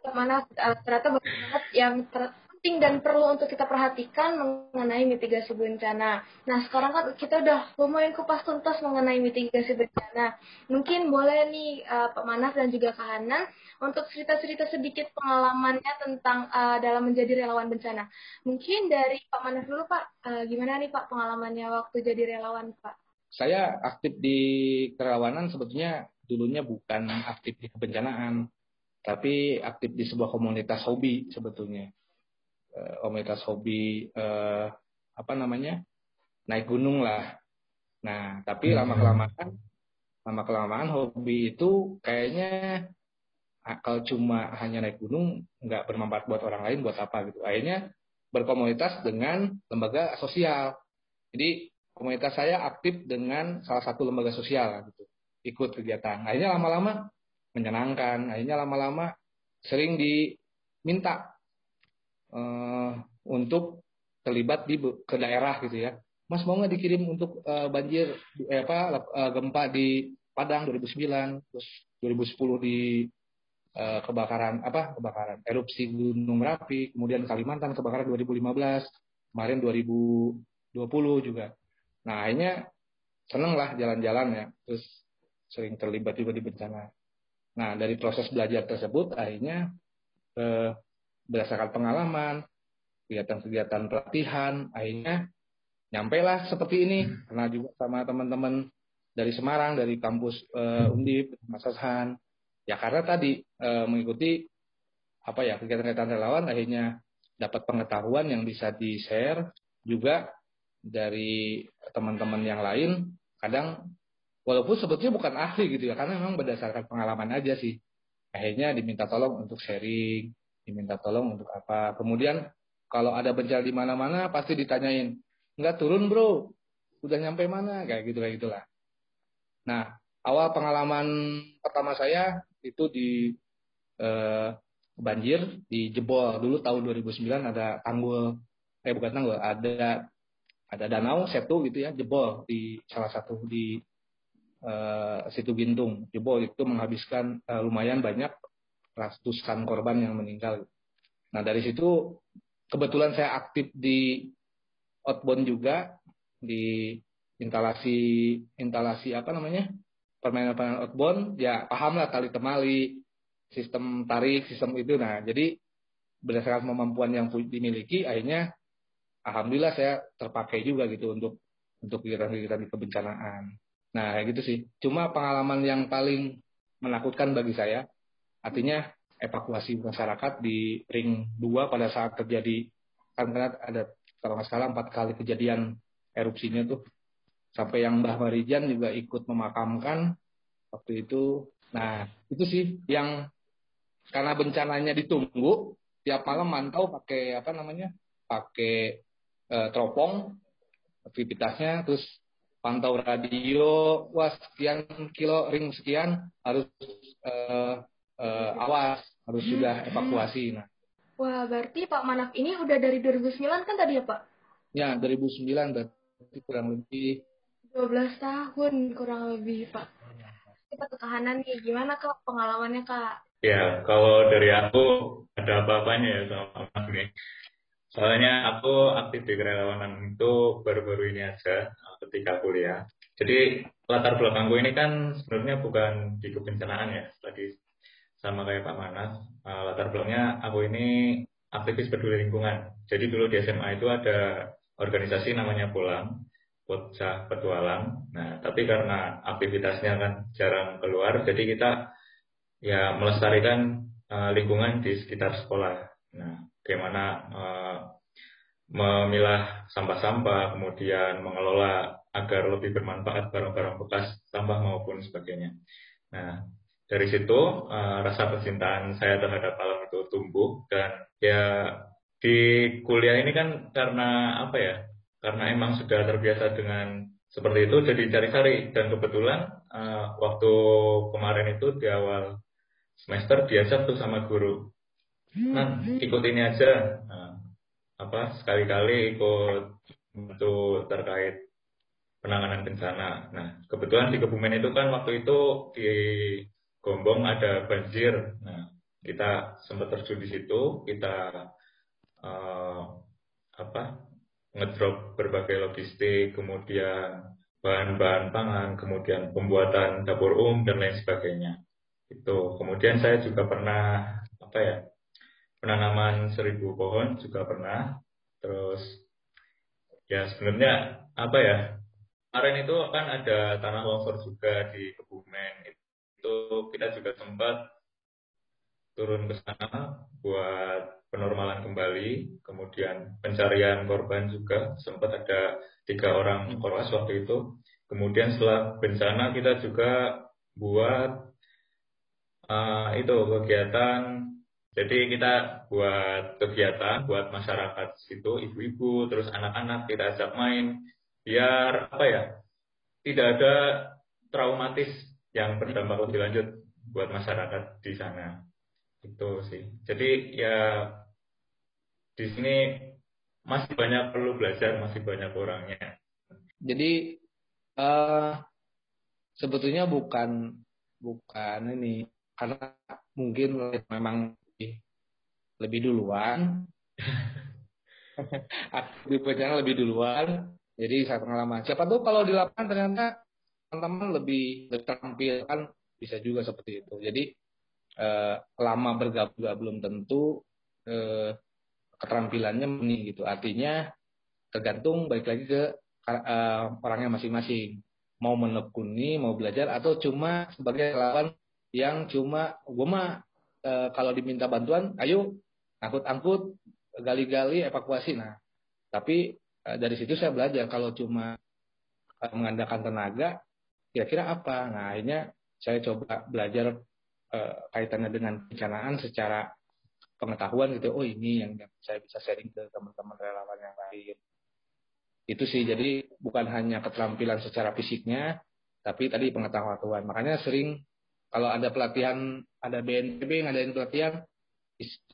Pak Manap ternyata banyak yang ter penting dan perlu untuk kita perhatikan mengenai mitigasi bencana. Nah, sekarang kan kita udah lumayan kupas tuntas mengenai mitigasi bencana. Mungkin boleh nih uh, Pak Manas dan juga Kak Hanan untuk cerita-cerita sedikit pengalamannya tentang uh, dalam menjadi relawan bencana. Mungkin dari Pak Manas dulu Pak, uh, gimana nih Pak pengalamannya waktu jadi relawan Pak? Saya aktif di kerelawanan sebetulnya dulunya bukan aktif di kebencanaan, tapi aktif di sebuah komunitas hobi sebetulnya uh, komunitas hobi uh, apa namanya naik gunung lah. Nah, tapi hmm. lama kelamaan lama kelamaan hobi itu kayaknya kalau cuma hanya naik gunung nggak bermanfaat buat orang lain buat apa gitu. Akhirnya berkomunitas dengan lembaga sosial. Jadi komunitas saya aktif dengan salah satu lembaga sosial gitu. Ikut kegiatan. Akhirnya lama-lama menyenangkan. Akhirnya lama-lama sering diminta uh, untuk terlibat di ke daerah gitu ya. Mas mau nggak dikirim untuk uh, banjir eh, apa uh, gempa di Padang 2009, terus 2010 di uh, kebakaran apa kebakaran erupsi Gunung Merapi, kemudian Kalimantan kebakaran 2015, kemarin 2020 juga. Nah akhirnya seneng lah jalan-jalan ya, terus sering terlibat juga di bencana. Nah dari proses belajar tersebut akhirnya eh, berdasarkan pengalaman, kegiatan-kegiatan pelatihan, akhirnya nyampe lah seperti ini. Hmm. Karena juga sama teman-teman dari Semarang, dari kampus uh, Undip, Mas Hasan. Ya karena tadi uh, mengikuti apa ya kegiatan-kegiatan relawan akhirnya dapat pengetahuan yang bisa di-share juga dari teman-teman yang lain. Kadang walaupun sebetulnya bukan ahli gitu ya, karena memang berdasarkan pengalaman aja sih. Akhirnya diminta tolong untuk sharing, diminta tolong untuk apa. Kemudian kalau ada bencana di mana-mana pasti ditanyain, nggak turun bro, udah nyampe mana, kayak gitu kayak gitulah. Nah awal pengalaman pertama saya itu di eh, banjir di jebol. Dulu tahun 2009 ada tanggul, eh bukan tanggul, ada ada danau setu gitu ya jebol. Di salah satu di uh, situ Gintung. Jebol itu menghabiskan uh, lumayan banyak ratusan korban yang meninggal. Nah dari situ kebetulan saya aktif di outbound juga di instalasi instalasi apa namanya? Permainan-permainan outbound. Ya paham lah tali temali sistem tarik sistem itu. Nah jadi berdasarkan kemampuan yang dimiliki akhirnya alhamdulillah saya terpakai juga gitu untuk untuk kegiatan-kegiatan di kebencanaan. Nah gitu sih. Cuma pengalaman yang paling menakutkan bagi saya Artinya evakuasi masyarakat di ring 2 pada saat terjadi kan ada kalau nggak salah empat kali kejadian erupsinya tuh sampai yang Mbah Marijan juga ikut memakamkan waktu itu. Nah itu sih yang karena bencananya ditunggu tiap malam mantau pakai apa namanya pakai e, teropong aktivitasnya terus pantau radio wah sekian kilo ring sekian harus e, uh, awas harus hmm. sudah evakuasi. Nah. Wah, berarti Pak Manaf ini udah dari 2009 kan tadi ya Pak? Ya, 2009 berarti kurang lebih 12 tahun kurang lebih Pak. Kita ke kahanan nih, gimana Kak pengalamannya Kak? Ya, kalau dari aku ada apa-apanya ya sama Mas nih. Soalnya aku aktif di kerelawanan itu baru-baru ini aja ketika kuliah. Jadi latar belakangku ini kan sebenarnya bukan di kebencanaan ya, tadi sama kayak Pak Manas. Uh, latar belakangnya aku ini aktivis peduli lingkungan. Jadi dulu di SMA itu ada organisasi namanya Pulang, Bocah Petualang. Nah, tapi karena aktivitasnya kan jarang keluar, jadi kita ya melestarikan uh, lingkungan di sekitar sekolah. Nah, bagaimana uh, memilah sampah-sampah, kemudian mengelola agar lebih bermanfaat barang-barang bekas sampah maupun sebagainya. Nah, dari situ uh, rasa percintaan saya terhadap alam itu tumbuh dan ya di kuliah ini kan karena apa ya? Karena emang sudah terbiasa dengan seperti itu jadi cari-cari. Dan kebetulan uh, waktu kemarin itu di awal semester diajak tuh sama guru. Nah ikut ini aja. Nah, apa sekali-kali ikut untuk terkait penanganan bencana. Nah kebetulan di Kebumen itu kan waktu itu di Gombong ada banjir nah kita sempat terjun di situ kita uh, apa ngedrop berbagai logistik, kemudian bahan-bahan pangan, kemudian pembuatan dapur umum dan lain sebagainya. Itu. Kemudian saya juga pernah apa ya? Penanaman seribu pohon juga pernah. Terus ya sebenarnya apa ya? Kemarin itu kan ada tanah longsor juga di Kebumen. Itu kita juga sempat turun ke sana buat penormalan kembali, kemudian pencarian korban juga sempat ada tiga orang korban waktu itu. Kemudian setelah bencana kita juga buat uh, itu kegiatan. Jadi kita buat kegiatan buat masyarakat situ, ibu-ibu, terus anak-anak kita ajak main, biar apa ya, tidak ada traumatis yang berdampak lebih lanjut buat masyarakat di sana. Itu sih. Jadi ya di sini masih banyak perlu belajar, masih banyak orangnya. Jadi uh, sebetulnya bukan bukan ini karena mungkin memang lebih, lebih duluan aktif lebih duluan jadi saya pengalaman siapa tahu kalau di lapangan ternyata teman-teman lebih, terampil kan bisa juga seperti itu jadi eh, lama bergabung juga belum tentu eh, keterampilannya nih gitu. Artinya tergantung balik lagi ke uh, orangnya masing-masing. Mau menekuni, mau belajar atau cuma sebagai relawan yang cuma gue mah uh, kalau diminta bantuan, ayo angkut-angkut, gali-gali, evakuasi. Nah, tapi uh, dari situ saya belajar kalau cuma uh, mengandalkan tenaga, kira-kira apa? Nah, akhirnya saya coba belajar uh, kaitannya dengan perencanaan secara pengetahuan gitu. Oh ini yang saya bisa sharing ke teman-teman relawan yang lain. Itu sih. Jadi bukan hanya keterampilan secara fisiknya tapi tadi pengetahuan makanya sering kalau ada pelatihan ada BNPB ngadain pelatihan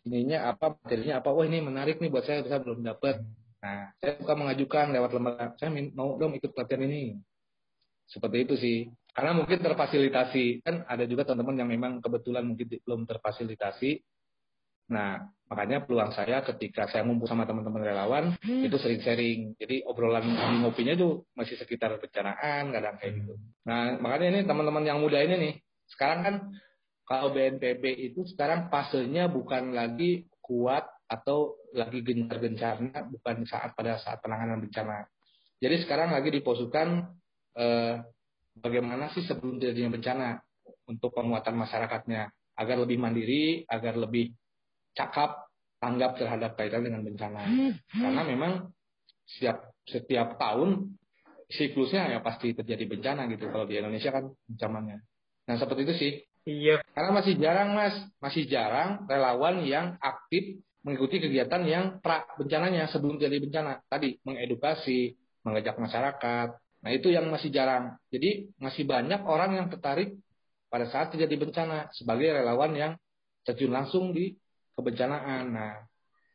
ininya apa materinya apa? Oh ini menarik nih buat saya bisa belum dapat. Nah saya suka mengajukan lewat lembaga. Saya mau dong ikut pelatihan ini seperti itu sih karena mungkin terfasilitasi kan ada juga teman-teman yang memang kebetulan mungkin belum terfasilitasi Nah, makanya peluang saya ketika saya ngumpul sama teman-teman relawan hmm. itu sering sharing. Jadi obrolan di ngopinya itu masih sekitar bencanaan, kadang kayak gitu. Nah, makanya ini teman-teman yang muda ini nih, sekarang kan kalau BNPB itu sekarang fasenya bukan lagi kuat atau lagi gencar-gencarnya bukan saat pada saat penanganan bencana. Jadi sekarang lagi diposukan eh, bagaimana sih sebelum terjadinya bencana untuk penguatan masyarakatnya agar lebih mandiri, agar lebih cakap tanggap terhadap kaitan dengan bencana. Hmm, hmm. Karena memang setiap setiap tahun siklusnya ya pasti terjadi bencana gitu kalau di Indonesia kan ancamannya. Nah seperti itu sih. Iya. Karena masih jarang mas, masih jarang relawan yang aktif mengikuti kegiatan yang pra bencananya sebelum terjadi bencana. Tadi mengedukasi, mengajak masyarakat. Nah itu yang masih jarang. Jadi masih banyak orang yang tertarik pada saat terjadi bencana sebagai relawan yang terjun langsung di kebencanaan. Nah,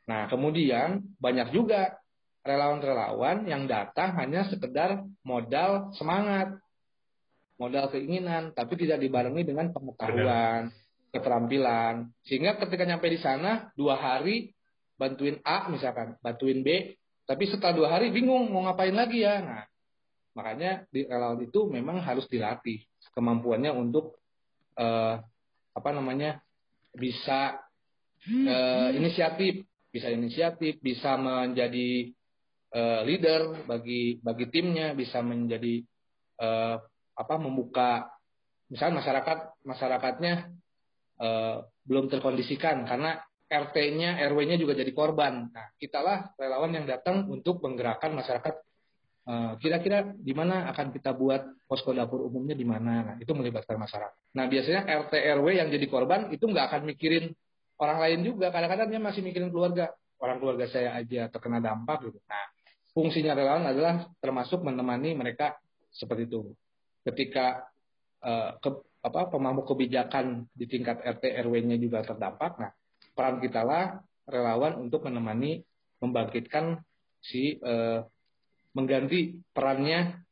nah kemudian banyak juga relawan-relawan yang datang hanya sekedar modal semangat, modal keinginan, tapi tidak dibarengi dengan pengetahuan, keterampilan. Sehingga ketika nyampe di sana dua hari bantuin A misalkan, bantuin B, tapi setelah dua hari bingung mau ngapain lagi ya. Nah, makanya di relawan itu memang harus dilatih kemampuannya untuk eh, apa namanya bisa uh, inisiatif, bisa inisiatif, bisa menjadi uh, leader bagi bagi timnya, bisa menjadi uh, apa membuka misalnya masyarakat masyarakatnya uh, belum terkondisikan karena RT-nya, RW-nya juga jadi korban. Nah, kitalah relawan yang datang untuk menggerakkan masyarakat. Eh, kira-kira di mana akan kita buat posko dapur umumnya di mana? Nah, itu melibatkan masyarakat. Nah, biasanya RT RW yang jadi korban itu nggak akan mikirin orang lain juga. Kadang-kadang dia masih mikirin keluarga. Orang keluarga saya aja terkena dampak gitu. Nah, fungsinya relawan adalah termasuk menemani mereka seperti itu. Ketika uh, ke, apa pemangku kebijakan di tingkat RT RW-nya juga terdampak, nah peran kita lah relawan untuk menemani membangkitkan si eh, mengganti perannya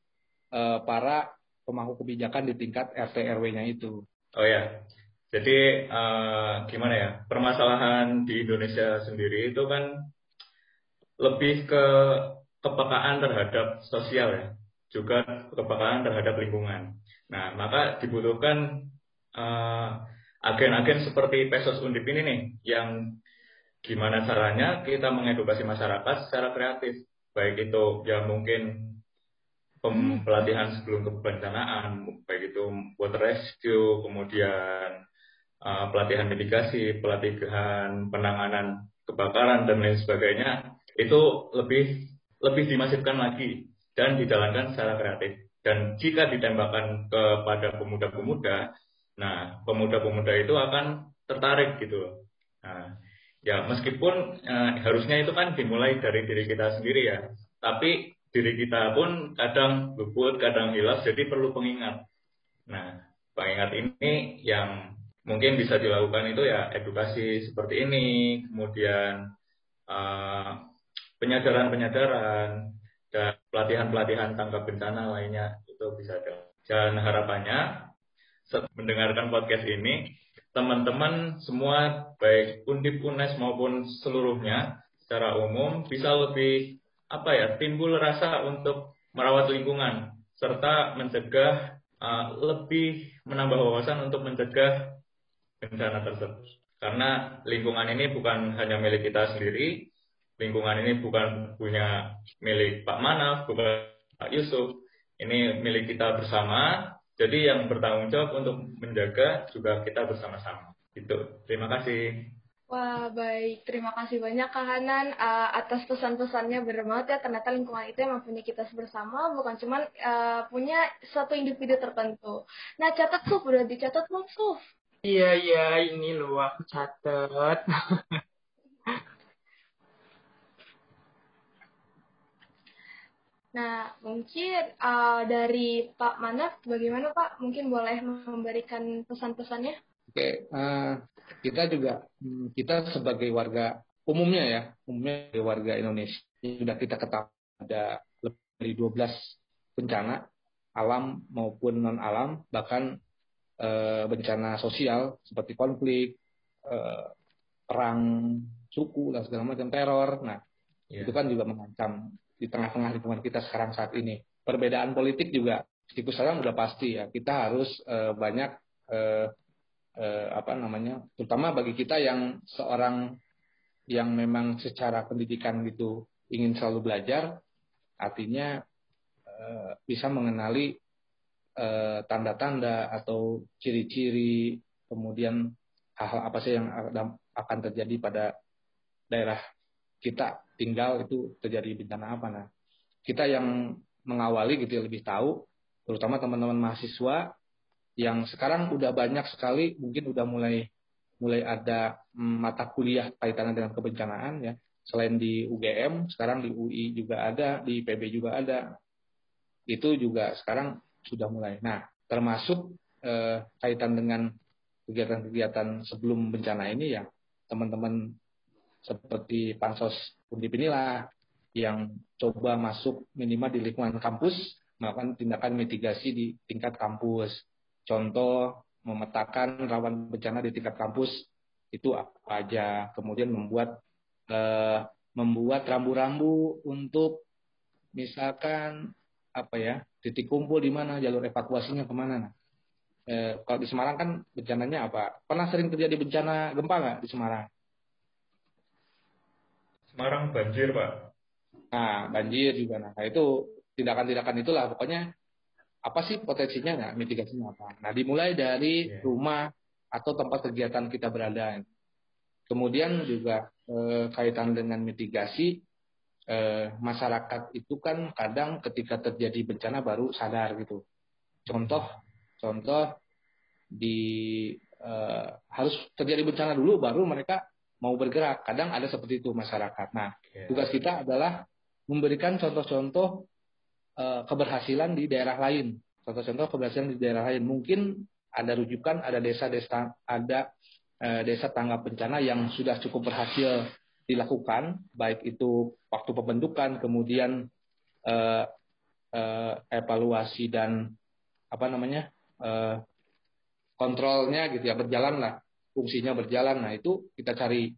eh, para pemangku kebijakan di tingkat RT RW-nya itu. Oh ya, jadi eh, gimana ya permasalahan di Indonesia sendiri itu kan lebih ke kepekaan terhadap sosial ya, juga kepekaan terhadap lingkungan. Nah maka dibutuhkan eh, agen-agen seperti Pesos Undip ini nih yang gimana caranya kita mengedukasi masyarakat secara kreatif baik itu ya mungkin pelatihan sebelum kebencanaan baik itu water rescue kemudian uh, pelatihan mitigasi pelatihan penanganan kebakaran dan lain sebagainya itu lebih lebih dimasifkan lagi dan dijalankan secara kreatif dan jika ditembakkan kepada pemuda-pemuda Nah, pemuda-pemuda itu akan tertarik gitu. Nah, ya meskipun eh, harusnya itu kan dimulai dari diri kita sendiri ya, tapi diri kita pun kadang luput, kadang hilang, jadi perlu pengingat. Nah, pengingat ini yang mungkin bisa dilakukan itu ya edukasi seperti ini, kemudian eh, penyadaran-penyadaran dan pelatihan-pelatihan tangkap bencana lainnya itu bisa ada. Dan harapannya mendengarkan podcast ini, teman-teman semua baik Undip UNES maupun seluruhnya secara umum bisa lebih apa ya timbul rasa untuk merawat lingkungan serta mencegah uh, lebih menambah wawasan untuk mencegah bencana tersebut. Karena lingkungan ini bukan hanya milik kita sendiri, lingkungan ini bukan punya milik Pak Manaf, bukan Pak Yusuf, ini milik kita bersama jadi yang bertanggung jawab untuk menjaga juga kita bersama-sama. Itu. Terima kasih. Wah, baik. Terima kasih banyak Kak Hanan uh, atas pesan-pesannya. Benar banget ya, ternyata lingkungan itu emang punya kita bersama, bukan cuma uh, punya satu individu tertentu. Nah, catat Suf, udah dicatat belum Suf? Iya, iya, ini loh aku catat. Nah, mungkin uh, dari Pak Manaf, bagaimana Pak? Mungkin boleh memberikan pesan-pesannya? Oke, uh, kita juga hmm, kita sebagai warga umumnya ya, umumnya sebagai warga Indonesia sudah kita ketahui ada lebih dari 12 bencana alam maupun non alam, bahkan uh, bencana sosial seperti konflik, uh, perang suku dan segala macam teror. Nah, yeah. itu kan juga mengancam di tengah-tengah lingkungan kita sekarang saat ini. Perbedaan politik juga meskipun sekarang udah pasti ya kita harus uh, banyak uh, uh, apa namanya, terutama bagi kita yang seorang yang memang secara pendidikan gitu ingin selalu belajar, artinya uh, bisa mengenali tanda-tanda uh, atau ciri-ciri kemudian hal-hal apa sih yang akan terjadi pada daerah kita tinggal itu terjadi bencana apa. Nah kita yang mengawali gitu ya lebih tahu terutama teman-teman mahasiswa yang sekarang udah banyak sekali mungkin udah mulai mulai ada mm, mata kuliah kaitannya dengan kebencanaan ya. Selain di UGM sekarang di UI juga ada di PB juga ada. Itu juga sekarang sudah mulai. Nah termasuk eh, kaitan dengan kegiatan-kegiatan sebelum bencana ini ya teman-teman seperti pansos undip inilah yang coba masuk minimal di lingkungan kampus melakukan tindakan mitigasi di tingkat kampus. Contoh memetakan rawan bencana di tingkat kampus itu apa aja. Kemudian membuat eh, membuat rambu-rambu untuk misalkan apa ya titik kumpul di mana jalur evakuasinya ke mana. Nah, eh, kalau di Semarang kan bencananya apa? Pernah sering terjadi bencana gempa nggak di Semarang? Semarang banjir, Pak. Nah, banjir juga. Nah, itu tindakan-tindakan itulah pokoknya apa sih potensinya nggak mitigasinya apa. Nah, dimulai dari yeah. rumah atau tempat kegiatan kita berada. Kemudian juga eh, kaitan dengan mitigasi, eh, masyarakat itu kan kadang ketika terjadi bencana baru sadar gitu. Contoh, contoh di eh, harus terjadi bencana dulu baru mereka mau bergerak. Kadang ada seperti itu masyarakat. Nah, iya. tugas kita adalah memberikan contoh-contoh eh, keberhasilan di daerah lain. Contoh-contoh keberhasilan di daerah lain. Mungkin ada rujukan, ada desa-desa, ada eh, desa tanggap bencana yang sudah cukup berhasil dilakukan, baik itu waktu pembentukan, kemudian eh, eh, evaluasi dan apa namanya eh, kontrolnya gitu ya berjalan lah, fungsinya berjalan. Nah itu kita cari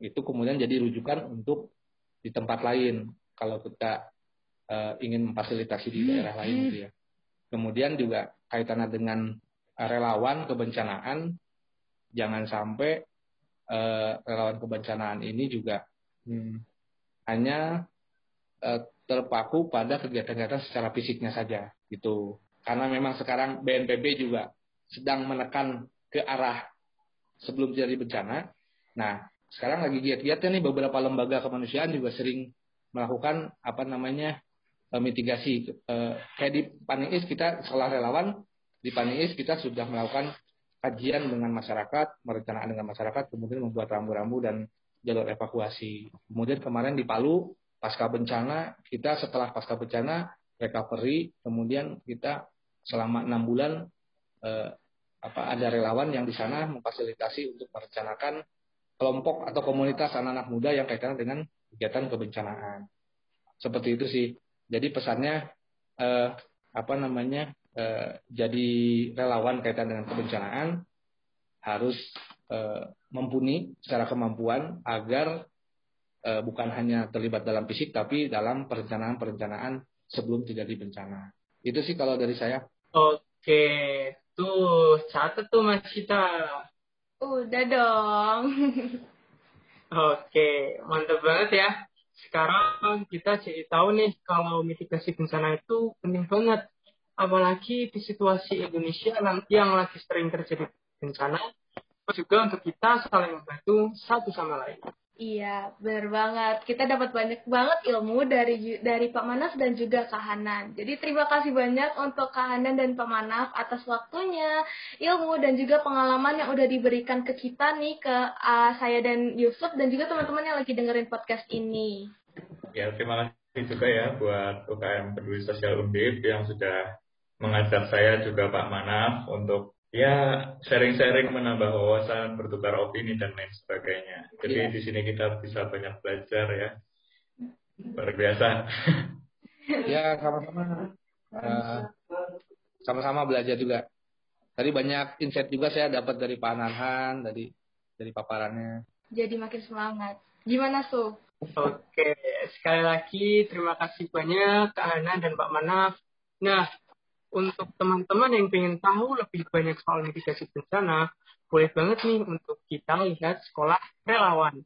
itu kemudian jadi rujukan untuk di tempat lain kalau kita eh, ingin memfasilitasi di daerah lain gitu ya. Kemudian juga kaitannya dengan relawan kebencanaan jangan sampai uh, relawan kebencanaan ini juga hmm, hanya uh, terpaku pada kegiatan-kegiatan secara fisiknya saja gitu karena memang sekarang BNPB juga sedang menekan ke arah sebelum terjadi bencana nah sekarang lagi giat-giatnya nih beberapa lembaga kemanusiaan juga sering melakukan apa namanya uh, mitigasi uh, kayak di Paniis kita sekolah relawan di Paniis kita sudah melakukan kajian dengan masyarakat, merencanakan dengan masyarakat, kemudian membuat rambu-rambu dan jalur evakuasi. Kemudian kemarin di Palu, pasca bencana, kita setelah pasca bencana, recovery, kemudian kita selama enam bulan eh, apa ada relawan yang di sana memfasilitasi untuk merencanakan kelompok atau komunitas anak-anak muda yang kaitan dengan kegiatan kebencanaan. Seperti itu sih. Jadi pesannya eh, apa namanya Eh, jadi relawan kaitan dengan kebencanaan harus eh, mumpuni secara kemampuan agar eh, bukan hanya terlibat dalam fisik tapi dalam perencanaan-perencanaan sebelum terjadi bencana. Itu sih kalau dari saya. Oke, tuh catat tuh Mas Cita. Udah dong. Oke, mantap banget ya. Sekarang kita jadi tahu nih kalau mitigasi bencana itu penting banget apalagi di situasi Indonesia yang lagi sering terjadi bencana, juga untuk kita saling membantu satu sama lain. Iya, benar banget. Kita dapat banyak banget ilmu dari dari Pak Manaf dan juga Kak Hanan. Jadi terima kasih banyak untuk Kak Hanan dan Pak Manaf atas waktunya, ilmu dan juga pengalaman yang udah diberikan ke kita nih ke uh, saya dan Yusuf dan juga teman-teman yang lagi dengerin podcast ini. Ya, terima kasih juga ya buat UKM Peduli Sosial Undip yang sudah mengajak saya juga Pak Manaf untuk ya sharing-sharing menambah wawasan, bertukar opini dan lain sebagainya. Jadi ya. di sini kita bisa banyak belajar ya. Luar biasa. ya sama-sama. Uh, sama-sama belajar juga. Tadi banyak insight juga saya dapat dari Pak Nanhan, dari dari paparannya. Jadi makin semangat. Gimana Su? Oke, sekali lagi terima kasih banyak Kak Ana dan Pak Manaf. Nah, untuk teman-teman yang ingin tahu lebih banyak soal mitigasi bencana, boleh banget nih untuk kita lihat sekolah relawan.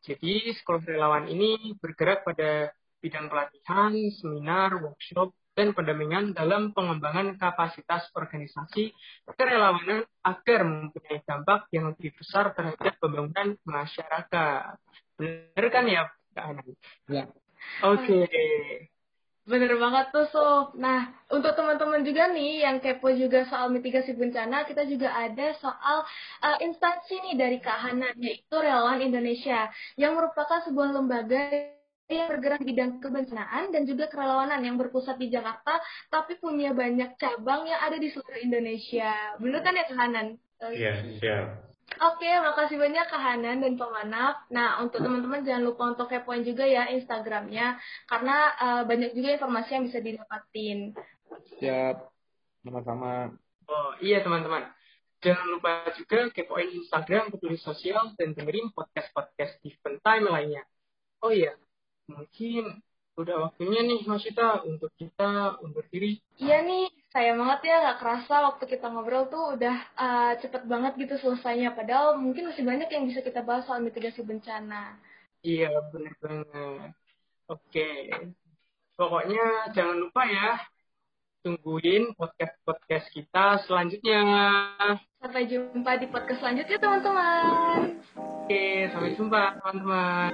Jadi sekolah relawan ini bergerak pada bidang pelatihan, seminar, workshop, dan pendampingan dalam pengembangan kapasitas organisasi kerelawanan agar mempunyai dampak yang lebih besar terhadap pembangunan masyarakat. Benar kan ya, Kak Ana? Ya. Oke. Okay. Bener banget tuh Sob. Nah, untuk teman-teman juga nih yang kepo juga soal mitigasi bencana, kita juga ada soal uh, instansi nih dari Kahanan, yaitu Relawan Indonesia, yang merupakan sebuah lembaga yang bergerak bidang kebencanaan dan juga kerelawanan yang berpusat di Jakarta, tapi punya banyak cabang yang ada di seluruh Indonesia. Bener kan ya Kahanan? Iya, siap. Oke, makasih banyak Kak Hanan dan Pak Manaf. Nah, untuk teman-teman jangan lupa untuk kepoin juga ya Instagramnya, karena uh, banyak juga informasi yang bisa didapatin. Siap, sama-sama. Oh iya teman-teman, jangan lupa juga kepoin Instagram peduli sosial dan dengerin podcast-podcast Different Time lainnya. Oh iya, mungkin udah waktunya nih Mas Ita untuk kita undur diri. Iya nih, sayang banget ya gak kerasa waktu kita ngobrol tuh udah uh, cepet banget gitu selesainya. Padahal mungkin masih banyak yang bisa kita bahas soal mitigasi bencana. Iya bener banget. Oke. Pokoknya jangan lupa ya tungguin podcast podcast kita selanjutnya. Sampai jumpa di podcast selanjutnya teman-teman. Oke sampai jumpa teman-teman.